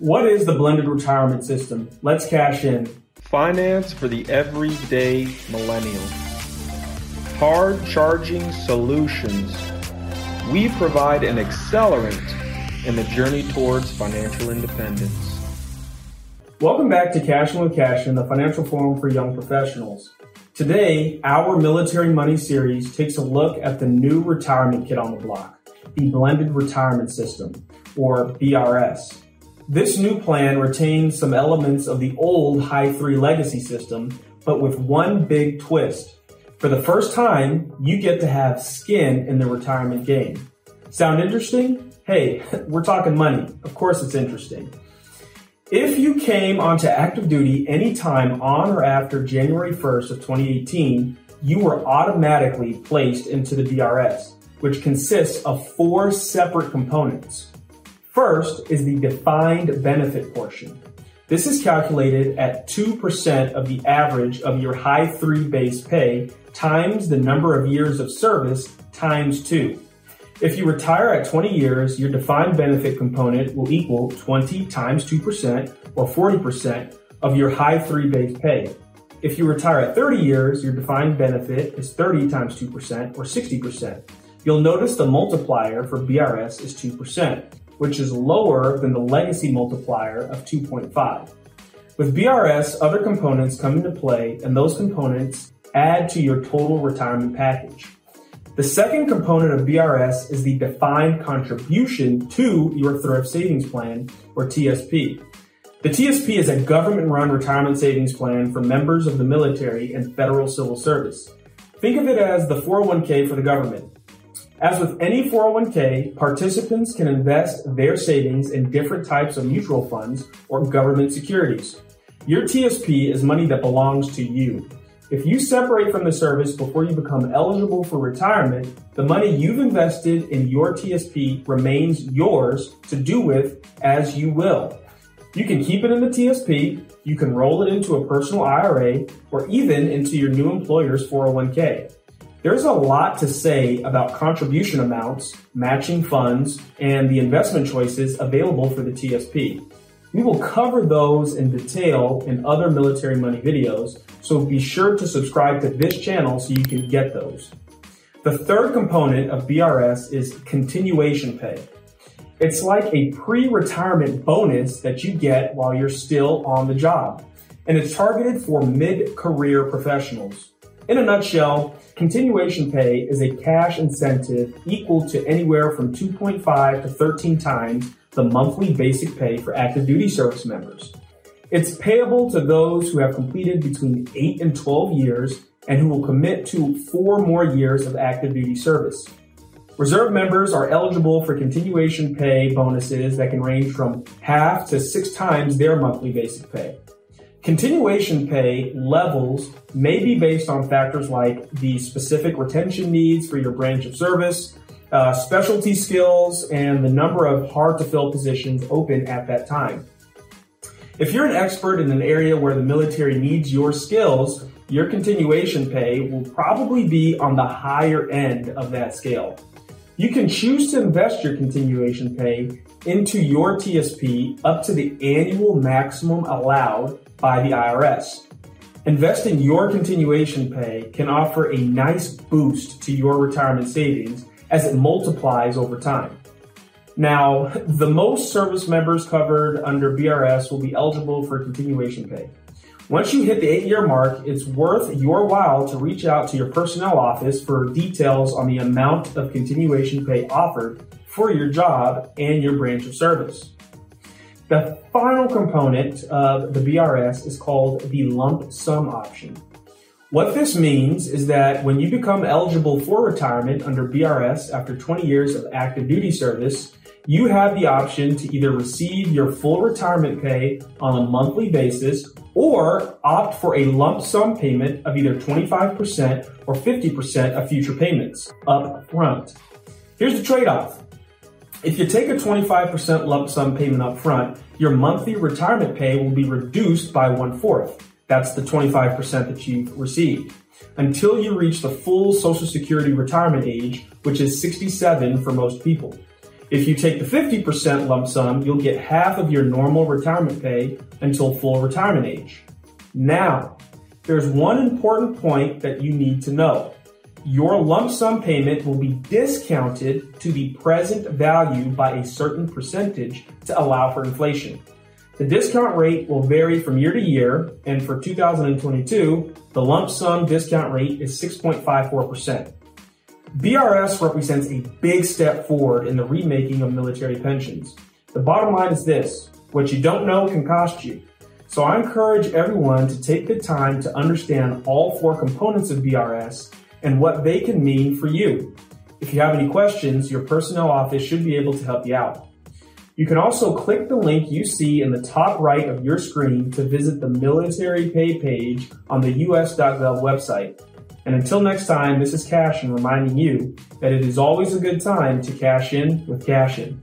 What is the blended retirement system? Let's cash in. Finance for the everyday millennial. Hard charging solutions. We provide an accelerant in the journey towards financial independence. Welcome back to Cash In with Cassian, the financial forum for young professionals. Today, our military money series takes a look at the new retirement kit on the block, the blended retirement system, or BRS. This new plan retains some elements of the old High 3 legacy system, but with one big twist. For the first time, you get to have skin in the retirement game. Sound interesting? Hey, we're talking money. Of course it's interesting. If you came onto active duty anytime on or after January 1st of 2018, you were automatically placed into the BRS, which consists of four separate components. First is the defined benefit portion. This is calculated at 2% of the average of your high three base pay times the number of years of service times two. If you retire at 20 years, your defined benefit component will equal 20 times 2% or 40% of your high three base pay. If you retire at 30 years, your defined benefit is 30 times 2% or 60%. You'll notice the multiplier for BRS is 2% which is lower than the legacy multiplier of 2.5. With BRS, other components come into play, and those components add to your total retirement package. The second component of BRS is the defined contribution to your thrift savings plan, or TSP. The TSP is a government run retirement savings plan for members of the military and federal civil service. Think of it as the 401k for the government. As with any 401k, participants can invest their savings in different types of mutual funds or government securities. Your TSP is money that belongs to you. If you separate from the service before you become eligible for retirement, the money you've invested in your TSP remains yours to do with as you will. You can keep it in the TSP, you can roll it into a personal IRA, or even into your new employer's 401k. There's a lot to say about contribution amounts, matching funds, and the investment choices available for the TSP. We will cover those in detail in other military money videos, so be sure to subscribe to this channel so you can get those. The third component of BRS is continuation pay. It's like a pre-retirement bonus that you get while you're still on the job, and it's targeted for mid-career professionals. In a nutshell, continuation pay is a cash incentive equal to anywhere from 2.5 to 13 times the monthly basic pay for active duty service members. It's payable to those who have completed between 8 and 12 years and who will commit to four more years of active duty service. Reserve members are eligible for continuation pay bonuses that can range from half to six times their monthly basic pay. Continuation pay levels may be based on factors like the specific retention needs for your branch of service, uh, specialty skills, and the number of hard to fill positions open at that time. If you're an expert in an area where the military needs your skills, your continuation pay will probably be on the higher end of that scale. You can choose to invest your continuation pay into your TSP up to the annual maximum allowed by the IRS. Investing your continuation pay can offer a nice boost to your retirement savings as it multiplies over time. Now, the most service members covered under BRS will be eligible for continuation pay. Once you hit the eight year mark, it's worth your while to reach out to your personnel office for details on the amount of continuation pay offered for your job and your branch of service. The final component of the BRS is called the lump sum option. What this means is that when you become eligible for retirement under BRS after 20 years of active duty service, you have the option to either receive your full retirement pay on a monthly basis or opt for a lump sum payment of either 25% or 50% of future payments up front. Here's the trade off. If you take a 25% lump sum payment up front, your monthly retirement pay will be reduced by one fourth. That's the 25% that you've received until you reach the full Social Security retirement age, which is 67 for most people. If you take the 50% lump sum, you'll get half of your normal retirement pay until full retirement age. Now, there's one important point that you need to know. Your lump sum payment will be discounted to the present value by a certain percentage to allow for inflation. The discount rate will vary from year to year, and for 2022, the lump sum discount rate is 6.54%. BRS represents a big step forward in the remaking of military pensions. The bottom line is this what you don't know can cost you. So I encourage everyone to take the time to understand all four components of BRS and what they can mean for you. If you have any questions, your personnel office should be able to help you out. You can also click the link you see in the top right of your screen to visit the military pay page on the us.gov website. And until next time, this is Cassian reminding you that it is always a good time to cash in with Cassian.